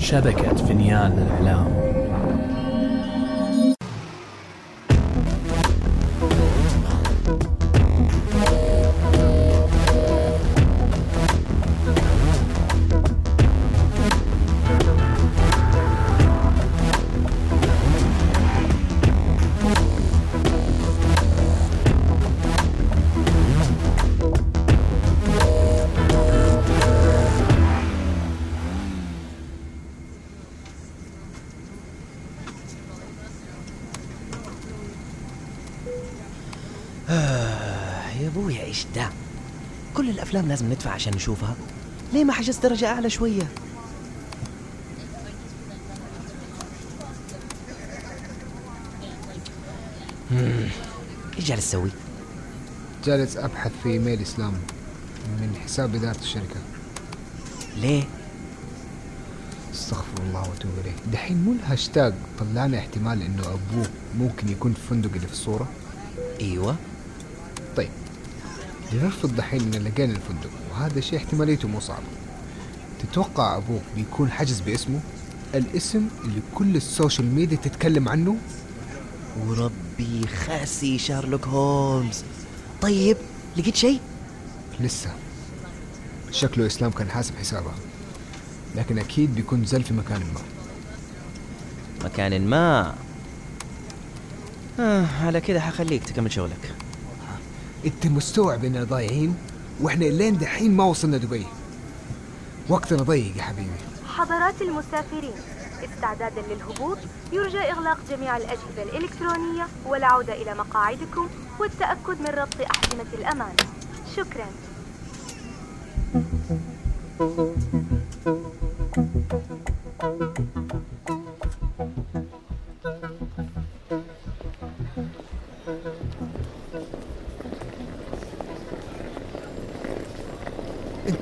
شبكة فينيان للإعلام. يا ابويا إيش ده كل الأفلام لازم ندفع عشان نشوفها. ليه ما حجزت درجة أعلى شوية؟ إيش جالس تسوي؟ جالس أبحث في إيميل إسلام من حساب إدارة الشركة. ليه؟ استغفر الله وأتوب إليه. دحين مو الهاشتاج طلعنا احتمال إنه أبوه ممكن يكون في الفندق اللي في الصورة؟ أيوه. طيب لنفرض دحين إن لقينا الفندق وهذا شيء احتماليته مو صعبة تتوقع أبوك بيكون حجز باسمه؟ الاسم اللي كل ال social media تتكلم عنه؟ وربي خاسي شارلوك هولمز. طيب لقيت شيء؟ لسه. شكله إسلام كان حاسب حسابها لكن أكيد بيكون زل في مكان ما. مكان ما؟ آه على كده حخليك تكمل شغلك. إنت مستوعب إننا ضايعين وإحنا لين دحين ما وصلنا دبي. وقتنا ضيق يا حبيبي. حضرات المسافرين استعدادا للهبوط يرجى إغلاق جميع الأجهزة الإلكترونية والعودة إلى مقاعدكم والتأكد من ربط أحزمة الأمان. شكراً.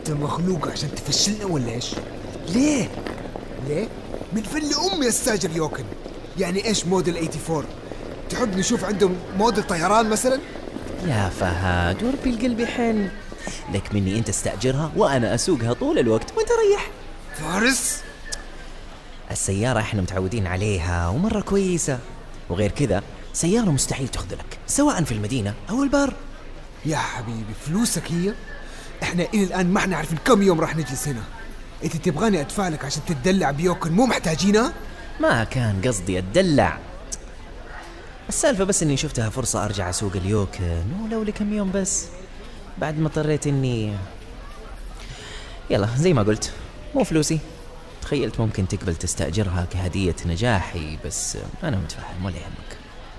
انت مخلوق عشان تفشلنا ولا إيش؟ ليه؟ ليه؟ من فل أمي استاجر يوكن. يعني إيش موديل 84 تحب نشوف عندهم موديل طيران مثلا؟ يا فهد وربي القلب يحن لك مني أنت استأجرها وأنا أسوقها طول الوقت. وأنت ريح. فارس؟ السيارة إحنا متعودين عليها ومرة كويسة. وغير كذا سيارة مستحيل تخذلك سواء في المدينة أو البر. يا حبيبي فلوسك هي؟ إحنا إلى الآن ما إحنا عارفين كم يوم راح نجلس هنا. إنت تبغاني ادفع لك عشان تتدلع بيوكن مو محتاجينها؟ ما كان قصدي أتدلع. السالفة بس إني شفتها فرصة أرجع أسوق اليوكن ولو لكم يوم بس. بعد ما اضطريت إني يلا زي ما قلت مو فلوسي. تخيلت ممكن تقبل تستأجرها كهدية نجاحي بس أنا متفهم ولا يهمك.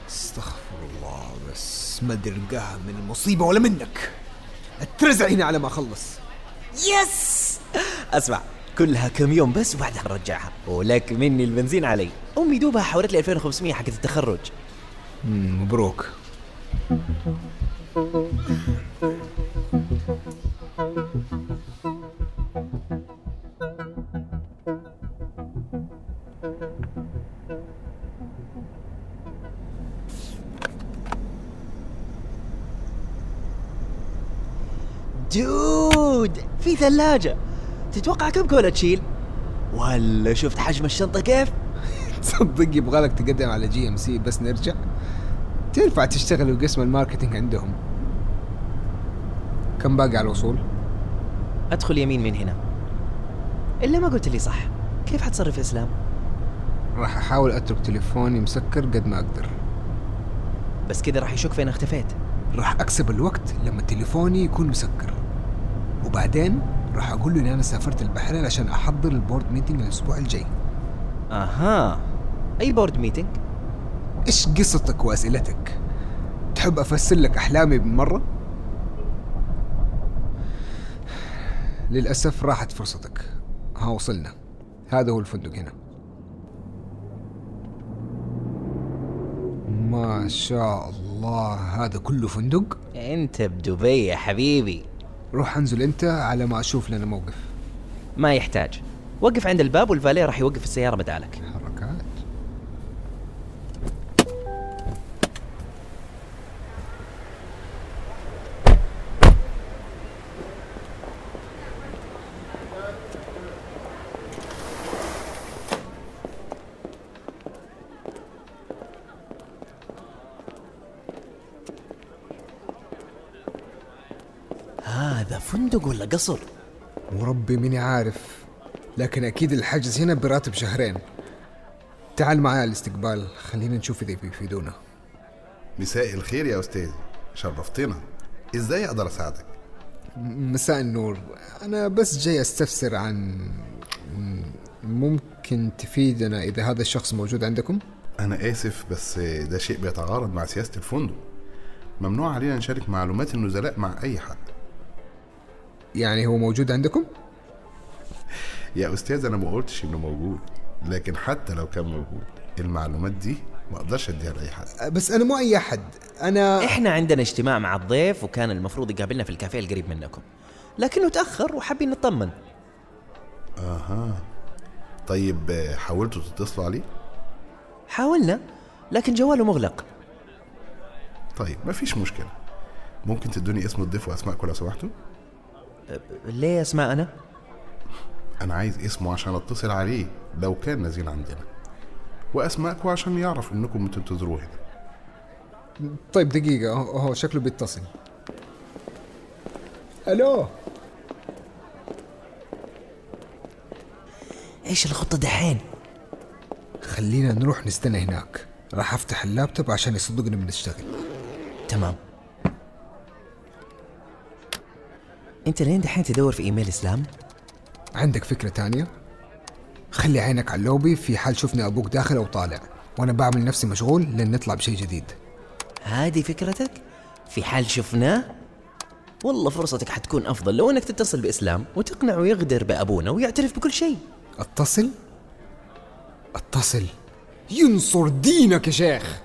استغفر الله بس ما أدري ألقاها من المصيبة ولا منك. اترزع هنا على ما أخلص. يس! أسمع كلها كم يوم بس وبعدها نرجعها ولك مني البنزين علي. أمي دوبها حولت لي 2500 حقت التخرج. مبروك. dude في ثلاجة. تتوقع كم كولا تشيل؟ ولا شفت حجم الشنطة كيف؟ تصدق يبغالك تقدم على GMC بس نرجع. تنفع تشتغل بقسم ال marketing عندهم. كم باقي على الوصول؟ أدخل يمين من هنا. إلا ما قلت لي صح. كيف حتصرف يا إسلام؟ راح أحاول أترك تليفوني مسكر قد ما أقدر. بس كذا راح يشك فين اختفيت. راح أكسب الوقت لما تليفوني يكون مسكر. وبعدين راح أقول له اني أنا سافرت البحرين عشان أحضر ال board meeting الأسبوع الجاي. أها. أي board meeting؟ إيش قصتك وأسئلتك؟ تحب أفسر لك أحلامي بالمرة للأسف راحت فرصتك. ها وصلنا. هذا هو الفندق هنا. ما شاء الله هذا كله فندق؟ أنت بدبي يا حبيبي. روح انزل انت على ما أشوف لنا موقف. ما يحتاج. وقف عند الباب والفاليه راح يوقف السيارة بدالك. فندق ولا قصر؟ وربي ماني عارف لكن أكيد الحجز هنا براتب شهرين. تعال معايا على الاستقبال خلينا نشوف إذا بيفيدونا مساء الخير يا أستاذ شرفتنا. إزاي أقدر أساعدك؟ مساء النور. أنا بس جاي أستفسر عن ممكن تفيدنا إذا هذا الشخص موجود عندكم؟ أنا آسف بس ده شيء بيتعارض مع سياسة الفندق. ممنوع علينا نشارك معلومات النزلاء مع أي حد. يعني هو موجود عندكم؟ يا أستاذ أنا ما قلتش إنه موجود لكن حتى لو كان موجود المعلومات دي ما أقدرش أديها لأي حد. بس أنا مو أي أحد أنا إحنا عندنا اجتماع مع الضيف وكان المفروض يقابلنا في الكافيه القريب منكم. لكنه تأخر وحابين نطمن. أها. طيب حاولتوا تتصلوا عليه؟ حاولنا لكن جواله مغلق. طيب مفيش مشكلة. ممكن تدوني اسم الضيف وأسماءكم لو سمحتوا؟ ليه اسماء أنا؟ أنا عايز اسمه عشان أتصل عليه لو كان نزيل عندنا. وأسماءكم عشان يعرف إنكم بتنتظروه هنا. طيب دقيقة هو شكله بيتصل. ألو؟ إيش الخطة دحين؟ خلينا نروح نستنى هناك. راح أفتح اللابتوب عشان يصدقني بنشتغل تمام. أنت لين دحين تدور في إيميل إسلام؟ عندك فكرة تانية؟ خلي عينك على اللوبي في حال شفنا أبوك داخل أو طالع وأنا بعمل نفسي مشغول لين نطلع بشيء جديد. هذه فكرتك؟ في حال شفناه والله فرصتك حتكون أفضل لو أنك تتصل بإسلام وتقنعه يغدر بأبونا ويعترف بكل شيء. أتصل؟ أتصل. ينصر دينك يا شيخ!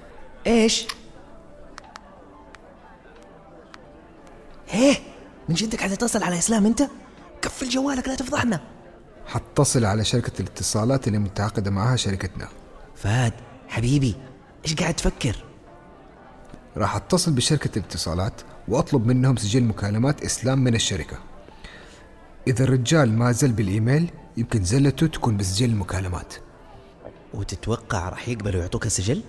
إيش؟ إيه من جدك حتتصل على إسلام أنت؟ قفل جوالك لا تفضحنا. حتصل على شركة الاتصالات اللي متعاقدة معها شركتنا. فهد حبيبي إيش قاعد تفكر؟ راح أتصل بشركة الاتصالات وأطلب منهم سجل مكالمات إسلام من الشركة. إذا الرجال ما زل بالإيميل يمكن زلته تكون بسجل المكالمات. وتتوقع راح يقبلوا يعطوك السجل؟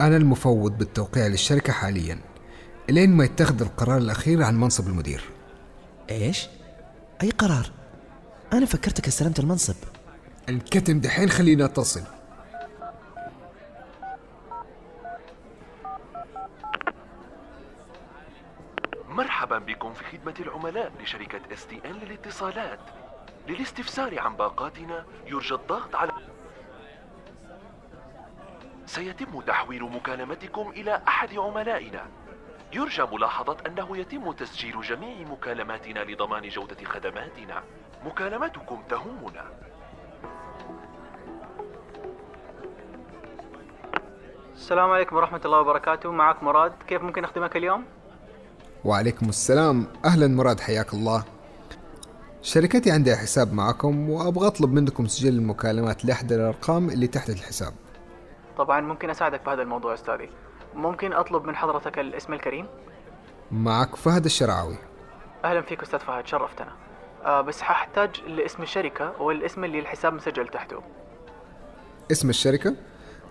أنا المفوض بالتوقيع للشركة حاليا إلين ما يتخذ القرار الأخير عن منصب المدير. إيش؟ أي قرار؟ أنا فكرتك استلمت المنصب. انكتم دحين خليني اتصل. مرحبا بكم في خدمة العملاء لشركة STN للاتصالات. للاستفسار عن باقاتنا يرجى الضغط على سيتم تحويل مكالمتكم إلى أحد عملائنا. يرجى ملاحظة أنه يتم تسجيل جميع مكالماتنا لضمان جودة خدماتنا. مكالمتكم تهمنا. السلام عليكم ورحمة الله وبركاته. معك مراد. كيف ممكن أخدمك اليوم؟ وعليكم السلام. أهلا مراد حياك الله. شركتي عندها حساب معكم وأبغى أطلب منكم سجل المكالمات لاحدى الأرقام اللي تحت الحساب. طبعا ممكن أساعدك بهذا الموضوع أستاذي. ممكن أطلب من حضرتك الاسم الكريم؟ معك فهد الشرعاوي. أهلا فيك أستاذ فهد شرفتنا. آه بس ححتاج لاسم الشركة والاسم اللي الحساب مسجل تحته. اسم الشركة؟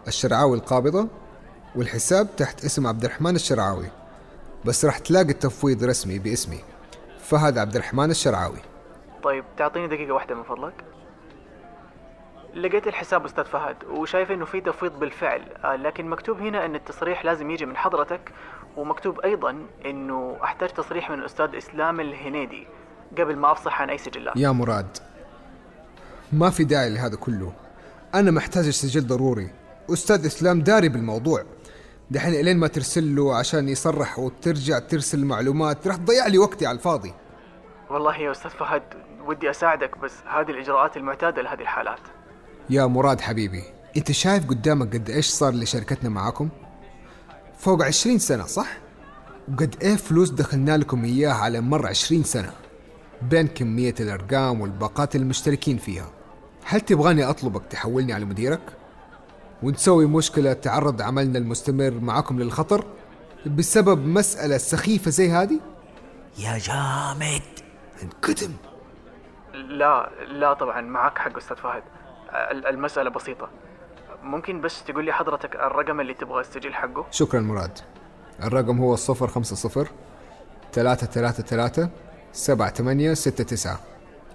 الشرعاوي القابضة والحساب تحت اسم عبد الرحمن الشرعاوي. بس راح تلاقي التفويض رسمي باسمي فهد عبد الرحمن الشرعاوي. طيب تعطيني دقيقة واحدة من فضلك. لقيت الحساب أستاذ فهد وشايف إنه في تفويض بالفعل آه لكن مكتوب هنا إن التصريح لازم يجي من حضرتك ومكتوب أيضا إنه أحتاج تصريح من الأستاذ إسلام الهنيدي قبل ما أفصح عن أي سجلات يا مراد ما في داعي لهذا كله. أنا محتاج السجل ضروري. أستاذ إسلام داري بالموضوع. دحين إلين ما ترسل له عشان يصرح وترجع ترسل معلومات راح تضيع لي وقتي على الفاضي. والله يا أستاذ فهد ودي أساعدك بس هذه الإجراءات المعتادة لهذه الحالات. يا مراد حبيبي انت شايف قدامك قد إيش صار لشركتنا معاكم فوق عشرين سنة صح؟ وقد إيه فلوس دخلنا لكم إياها على مر عشرين سنة بين كمية الأرقام والباقات المشتركين فيها هل تبغاني أطلبك تحولني على مديرك؟ ونسوي مشكلة تعرض عملنا المستمر معاكم للخطر بسبب مسألة سخيفة زي هذه؟ يا جامد انكتم لا لا طبعا معك حق أستاذ فهد المسألة بسيطة. ممكن بس تقول لي حضرتك الرقم اللي تبغى السجل حقه؟ شكرا مراد. الرقم هو الصفر خمسة صفر ثلاثة ثلاثة ثلاثة سبعة ثمانية ستة تسعة.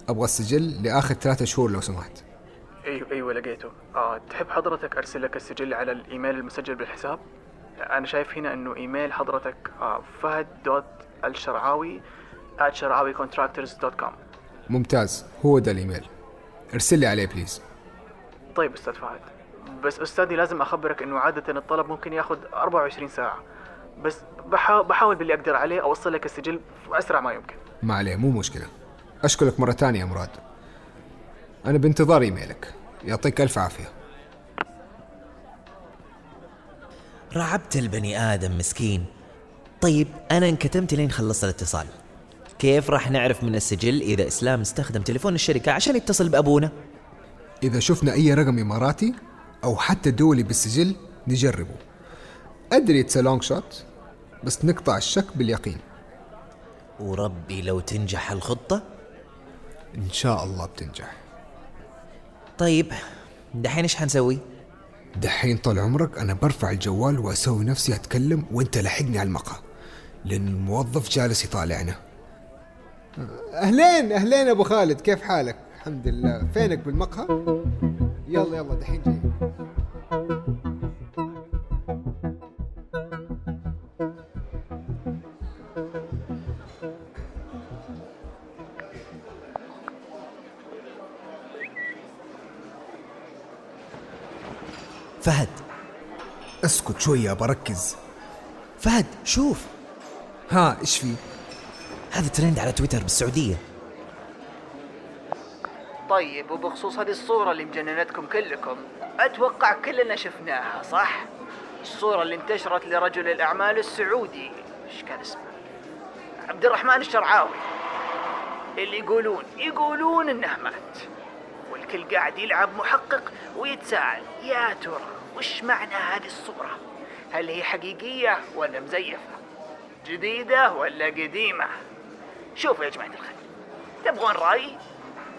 أبغى السجل لآخر ثلاثة شهور لو سمحت. أيوه أيوه لقيته. آه تحب حضرتك أرسل لك السجل على الإيميل المسجل بالحساب؟ أنا شايف هنا إنه إيميل حضرتك آه فهد dot الشرعاوي at شرعاوي contractors.com ممتاز هو ده الإيميل. ارسل لي عليه please طيب أستاذ فهد. بس أستاذي لازم أخبرك إنه عادة الطلب ممكن ياخذ 24 ساعة. بس بحاول, بحاول باللي أقدر عليه أوصل لك السجل أسرع ما يمكن. ما عليه مو مشكلة. أشكرك مرة تانية يا مراد. أنا بانتظار إيميلك. يعطيك ألف عافية. رعبت البني آدم مسكين. طيب أنا انكتمت لين خلصت الاتصال. كيف راح نعرف من السجل إذا إسلام استخدم تليفون الشركة عشان يتصل بأبونا؟ إذا شفنا أي رقم إماراتي أو حتى دولي بالسجل نجربه. أدري it's long shot بس نقطع الشك باليقين. وربي لو تنجح الخطة؟ إن شاء الله بتنجح. طيب دحين إيش حنسوي؟ دحين طال عمرك أنا برفع الجوال وأسوي نفسي أتكلم وأنت لاحقني على المقهى لأن الموظف جالس يطالعنا. أهلين أهلين أبو خالد كيف حالك؟ الحمد لله. فينك بالمقهى؟ يلا يلا دحين جاي. فهد اسكت شوية بركز. فهد شوف. ها إيش في؟ هذا ترند على تويتر بالسعودية. طيب وبخصوص هذه الصورة اللي مجننتكم كلكم أتوقع كلنا شفناها صح؟ الصورة اللي انتشرت لرجل الأعمال السعودي إيش كان اسمه؟ عبد الرحمن الشرعاوي اللي يقولون يقولون إنه مات والكل قاعد يلعب محقق ويتساءل يا ترى وش معنى هذه الصورة؟ هل هي حقيقية ولا مزيفة؟ جديدة ولا قديمة؟ شوفوا يا جماعة الخير تبغون رأي؟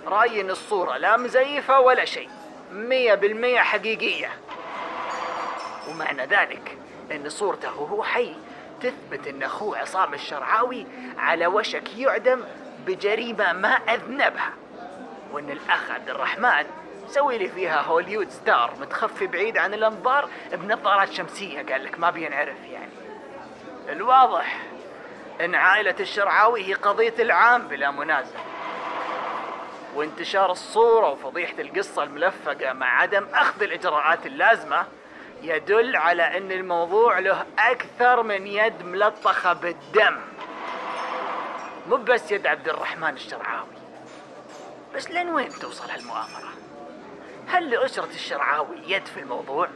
رأيي إن الصورة لا مزيفة ولا شيء. مية بالمية حقيقية. ومعنى ذلك أن صورته وهو حي. تثبت أن أخوه عصام الشرعاوي على وشك يعدم بجريمة ما أذنبها. وأن الأخ عبد الرحمن سوي لي فيها هوليود ستار متخفي بعيد عن الأنظار بنظارات شمسية. قال لك ما بينعرف يعني. الواضح أن عائلة الشرعاوي هي قضية العام بلا منازع. وانتشار الصورة وفضيحة القصة الملفقة مع عدم أخذ الإجراءات اللازمة يدل على أن الموضوع له أكثر من يد ملطخة بالدم مو بس يد عبد الرحمن الشرعاوي بس لين وين توصل هالمؤامرة؟ هل لأسرة الشرعاوي يد في الموضوع؟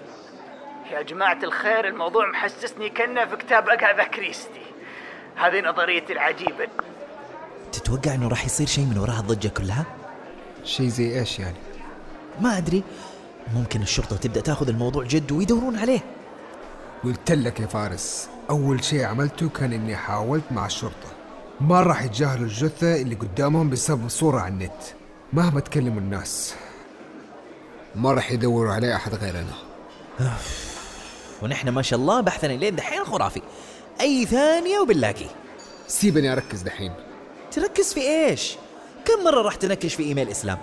يا جماعة الخير الموضوع محسسني كأنه في كتاب أغاثا كريستي هذه نظريتي العجيبة تتوقع إنه راح يصير شيء من وراء الضجة كلها شيء زي إيش يعني؟ ما أدري. ممكن الشرطة تبدأ تاخذ الموضوع جد ويدورون عليه. قلت لك يا فارس أول شيء عملته كان إني حاولت مع الشرطة. ما راح يتجاهلوا الجثة اللي قدامهم بسبب صورة على النت. مهما تكلموا الناس ما راح يدوروا عليه أحد غيرنا. ونحن ما شاء الله بحثنا لين دحين خرافي. أي ثانية وبنلاقي سيبني أركز دحين. تركز في إيش؟ كم مرة راح تنكش في إيميل إسلام؟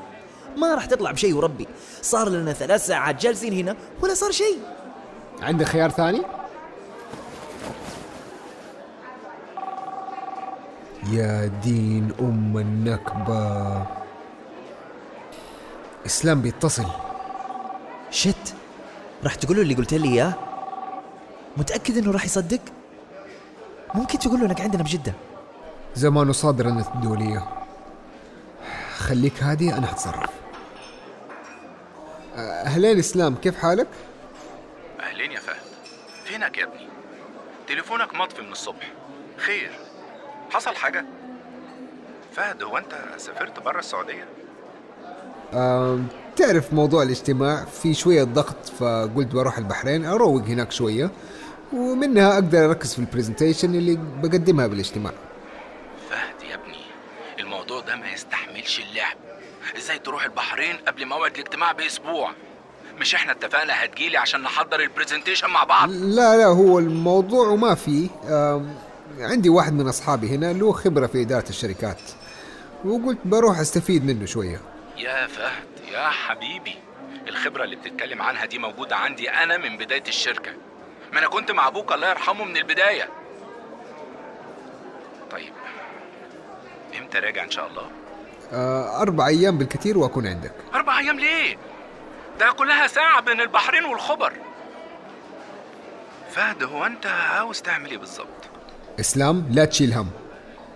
ما راح تطلع بشيء وربي صار لنا ثلاث ساعات جالسين هنا ولا صار شيء. عندك خيار ثاني؟ يا دين أم النكبة. إسلام بيتصل. شت. راح تقول له اللي قلت لي إياه؟ متأكد إنه راح يصدق؟ ممكن تقول له إنك عندنا بجدة. زمانه صادر الدولية خليك هادي أنا حتصرف أهلين إسلام كيف حالك؟ أهلين يا فهد. فينك يا ابني؟ تليفونك مطفي من الصبح. خير. حصل حاجة؟ فهد هو أنت سافرت برا السعودية؟ آم، تعرف موضوع الاجتماع؟ في شوية ضغط فقلت بروح البحرين أروق هناك شوية ومنها أقدر أركز في البرزنتيشن اللي بقدمها بالاجتماع فهد يا ابني الموضوع ده ما يستحملش اللعب. إزاي تروح البحرين قبل موعد الاجتماع بأسبوع؟ مش إحنا اتفقنا هتجيلي عشان نحضر البرزنتيشن مع بعض؟ لا لا هو الموضوع وما فيه عندي واحد من أصحابي هنا له خبرة في إدارة الشركات. وقلت بروح أستفيد منه شوية. يا فهد يا حبيبي. الخبرة اللي بتتكلم عنها دي موجودة عندي أنا من بداية الشركة. ما أنا كنت مع أبوك الله يرحمه من البداية. طيب إمتى راجع إن شاء الله؟ آه أربع أيام بالكثير وأكون عندك. أربع أيام ليه؟ ده كلها ساعة بين البحرين والخبر. فهد هو أنت عاوز تعمل إيه بالظبط؟ إسلام لا تشيل هم.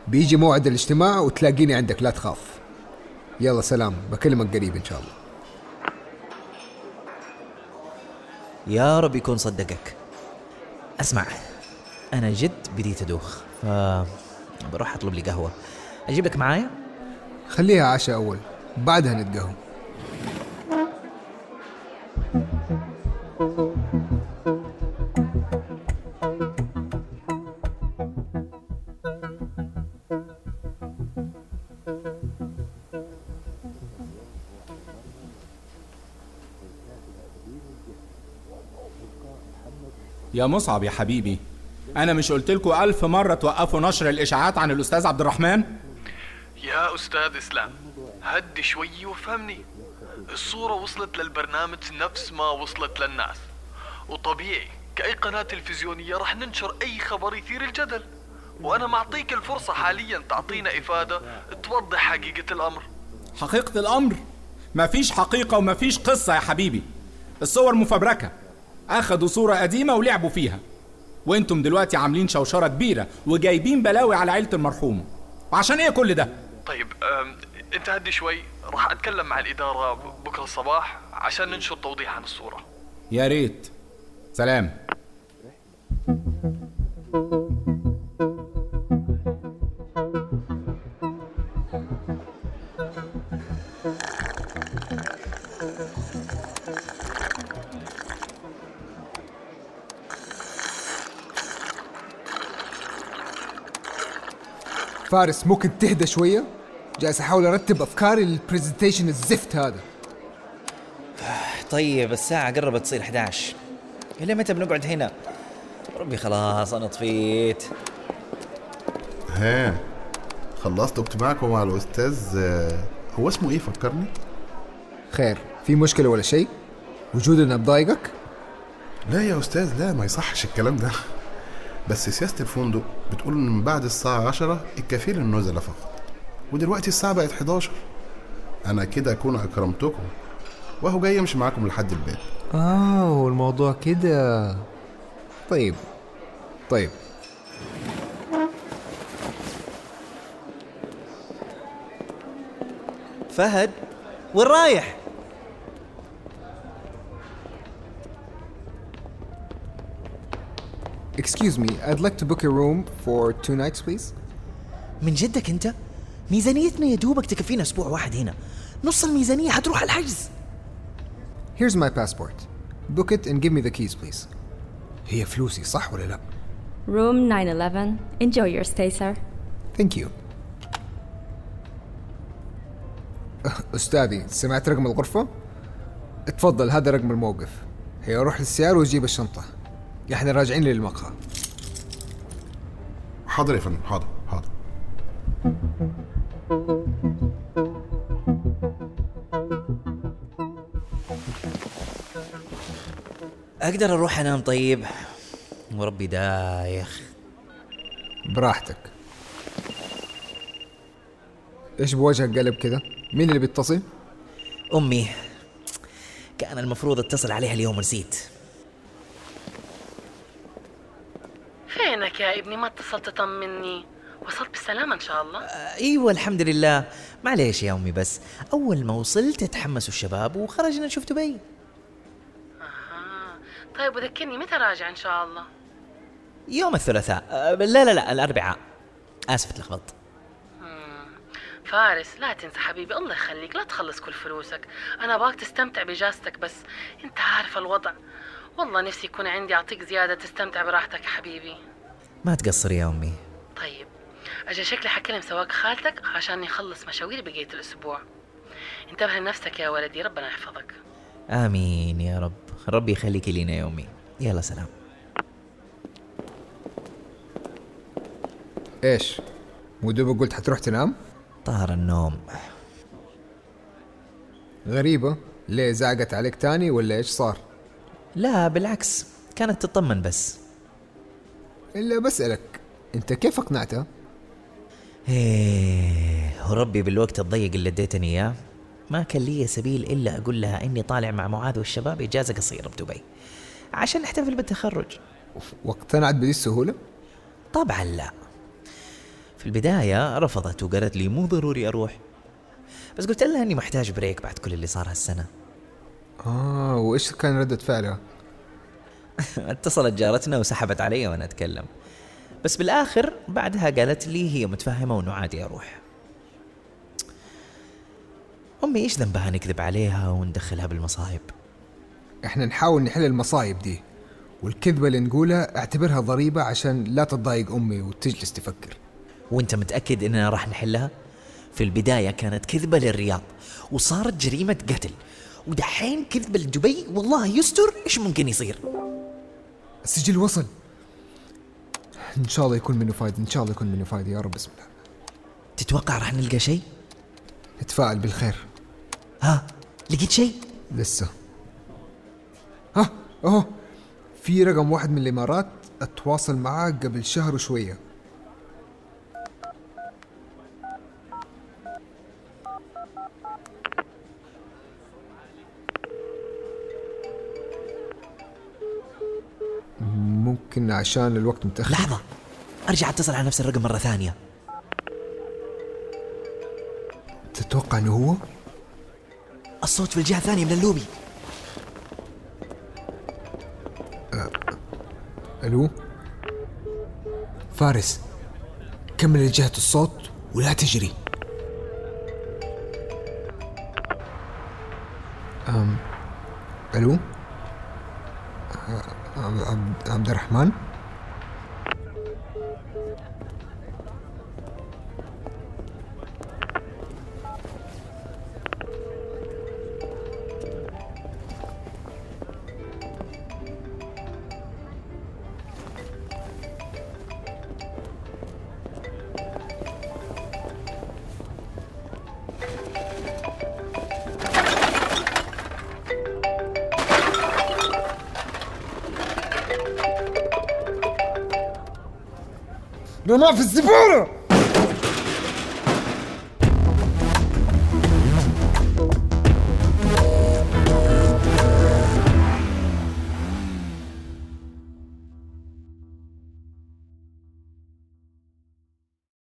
بيجي موعد الاجتماع وتلاقيني عندك لا تخاف. يلا سلام. بكلمك قريب إن شاء الله. يا رب يكون صدقك. أسمع أنا جد بديت أدوخ ف بروح أطلب لي قهوة. أجيب لك معايا؟ خليها عشاء أول بعدها نتقهوى. يا مصعب يا حبيبي أنا مش قلت لكم ألف مرة توقفوا نشر الإشاعات عن الأستاذ عبد الرحمن؟ يا أستاذ إسلام هدي شوي وفهمني. الصورة وصلت للبرنامج نفس ما وصلت للناس. وطبيعي كأي قناة تلفزيونية راح ننشر أي خبر يثير الجدل. وأنا معطيك الفرصة حاليا تعطينا إفادة توضح حقيقة الأمر. حقيقة الأمر؟ مفيش حقيقة ومفيش قصة يا حبيبي. الصور مفبركة. اخدوا صورة قديمة ولعبوا فيها. وأنتم دلوقتي عاملين شوشرة كبيرة وجايبين بلاوي على عيلة المرحوم. وعشان إيه كل ده؟ طيب أنت هدي شوي. راح أتكلم مع الإدارة ب- بكرة الصباح عشان ننشر توضيح عن الصورة. يا ريت. سلام. فارس ممكن تهدى شوية؟ جالس أحاول أرتب أفكاري للبرزنتيشن الزفت هذا. طيب الساعة قربت تصير 11 إلى متى بنقعد هنا؟ ربي خلاص أنا طفيت. ها خلصتوا اجتماعكم مع الأستاذ آه، هو اسمه إيه؟ فكرني؟ خير في مشكلة ولا شيء؟ وجودنا بضايقك؟ لا يا أستاذ لا ما يصحش الكلام ده. بس سياسة الفندق بتقول إن من بعد الساعة عشرة الكفيل النزلة فقط. ودلوقتي الساعة بقت 11 أنا كده أكون أكرمتكم. وهو جاي يمشي معاكم لحد الباب. آه الموضوع كده. طيب. طيب. فهد وين رايح؟ Excuse me, I'd like to book a room for two nights please. من جدك انت ميزانيتنا يا دوبك تكفينا أسبوع واحد هنا نص الميزانية حتروح على الحجز Here's my passport. Book it and give me the keys please. هي فلوسي صح ولا لا؟ Room 911. Enjoy your stay, sir. Thank you. أستاذي سمعت رقم الغرفة؟ اتفضل هذا رقم الموقف هي روح للسيارة وجيب الشنطة إحنا راجعين للمقهى. حاضر يا فندم حاضر حاضر. أقدر أروح أنام طيب؟ وربي دايخ. براحتك. إيش بوجهك قلب كذا؟ مين اللي بيتصل؟ أمي. كان المفروض اتصل عليها اليوم ونسيت فينك يا ابني ما اتصلت تطمني وصلت بالسلامة إن شاء الله. أيوه الحمد لله. معليش يا أمي بس أول ما وصلت تحمسوا الشباب وخرجنا نشوف دبي. آه. طيب وذكرني متى راجع إن شاء الله؟ يوم الثلاثاء. أه، لا لا لا الأربعاء. اسف تلخبطت فارس لا تنسى حبيبي الله يخليك لا تخلص كل فلوسك. أنا باك تستمتع بإجازتك بس أنت عارف الوضع. والله نفسي يكون عندي أعطيك زيادة تستمتع براحتك حبيبي. ما تقصر يا أمي. طيب أجل شكلي حكلم سواق خالتك عشان يخلص مشاوير بقية الأسبوع. انتبه لنفسك يا ولدي ربنا يحفظك. آمين يا رب. ربي يخليك لينا يا أمي. يلا سلام. إيش؟ مو دوبك قلت حتروح تنام؟ طار النوم. غريبة. ليه زعقت عليك تاني ولا إيش صار؟ لا بالعكس كانت تطمن بس. إلا بسألك أنت كيف اقنعتها إيه وربي بالوقت الضيق اللي اديتني إياه ما كان لي سبيل إلا أقول لها إني طالع مع معاذ والشباب إجازة قصيرة بدبي عشان نحتفل بالتخرج. واقتنعت بهذه السهولة؟ طبعا لا. في البداية رفضت وقالت لي مو ضروري أروح بس قلت لها إني محتاج بريك بعد كل اللي صار هالسنة. آه وإيش كان ردة فعلها؟ اتصلت جارتنا وسحبت علي وأنا اتكلم. بس بالاخر بعدها قالت لي هي متفهمة وانه عادي أروح. أمي إيش ذنبها نكذب عليها وندخلها بالمصايب؟ إحنا نحاول نحل المصايب دي والكذبة اللي نقولها أعتبرها ضريبة عشان لا تضايق أمي وتجلس تفكر. وأنت متأكد إننا راح نحلها؟ في البداية كانت كذبة للرياض وصارت جريمة قتل ودحين كذبه لدبي والله يستر إيش ممكن يصير؟ السجل وصل. إن شاء الله يكون منه فايدة إن شاء الله يكون منه فايدة يا رب بسم الله. تتوقع راح نلقى شيء؟ نتفائل بالخير. ها لقيت شيء؟ لسه. ها أهو. في رقم واحد من الإمارات أتواصل معاه قبل شهر وشوية. ممكن عشان الوقت متأخر. لحظة. أرجع أتصل على نفس الرقم مرة ثانية. تتوقع إنه هو؟ الصوت في الجهة الثانية من اللوبي. ألو؟ فارس كمل لجهة الصوت. ولا تجري. أم ألو أ- عبد- عبد- عبد الرحمن. أنا في الزبالة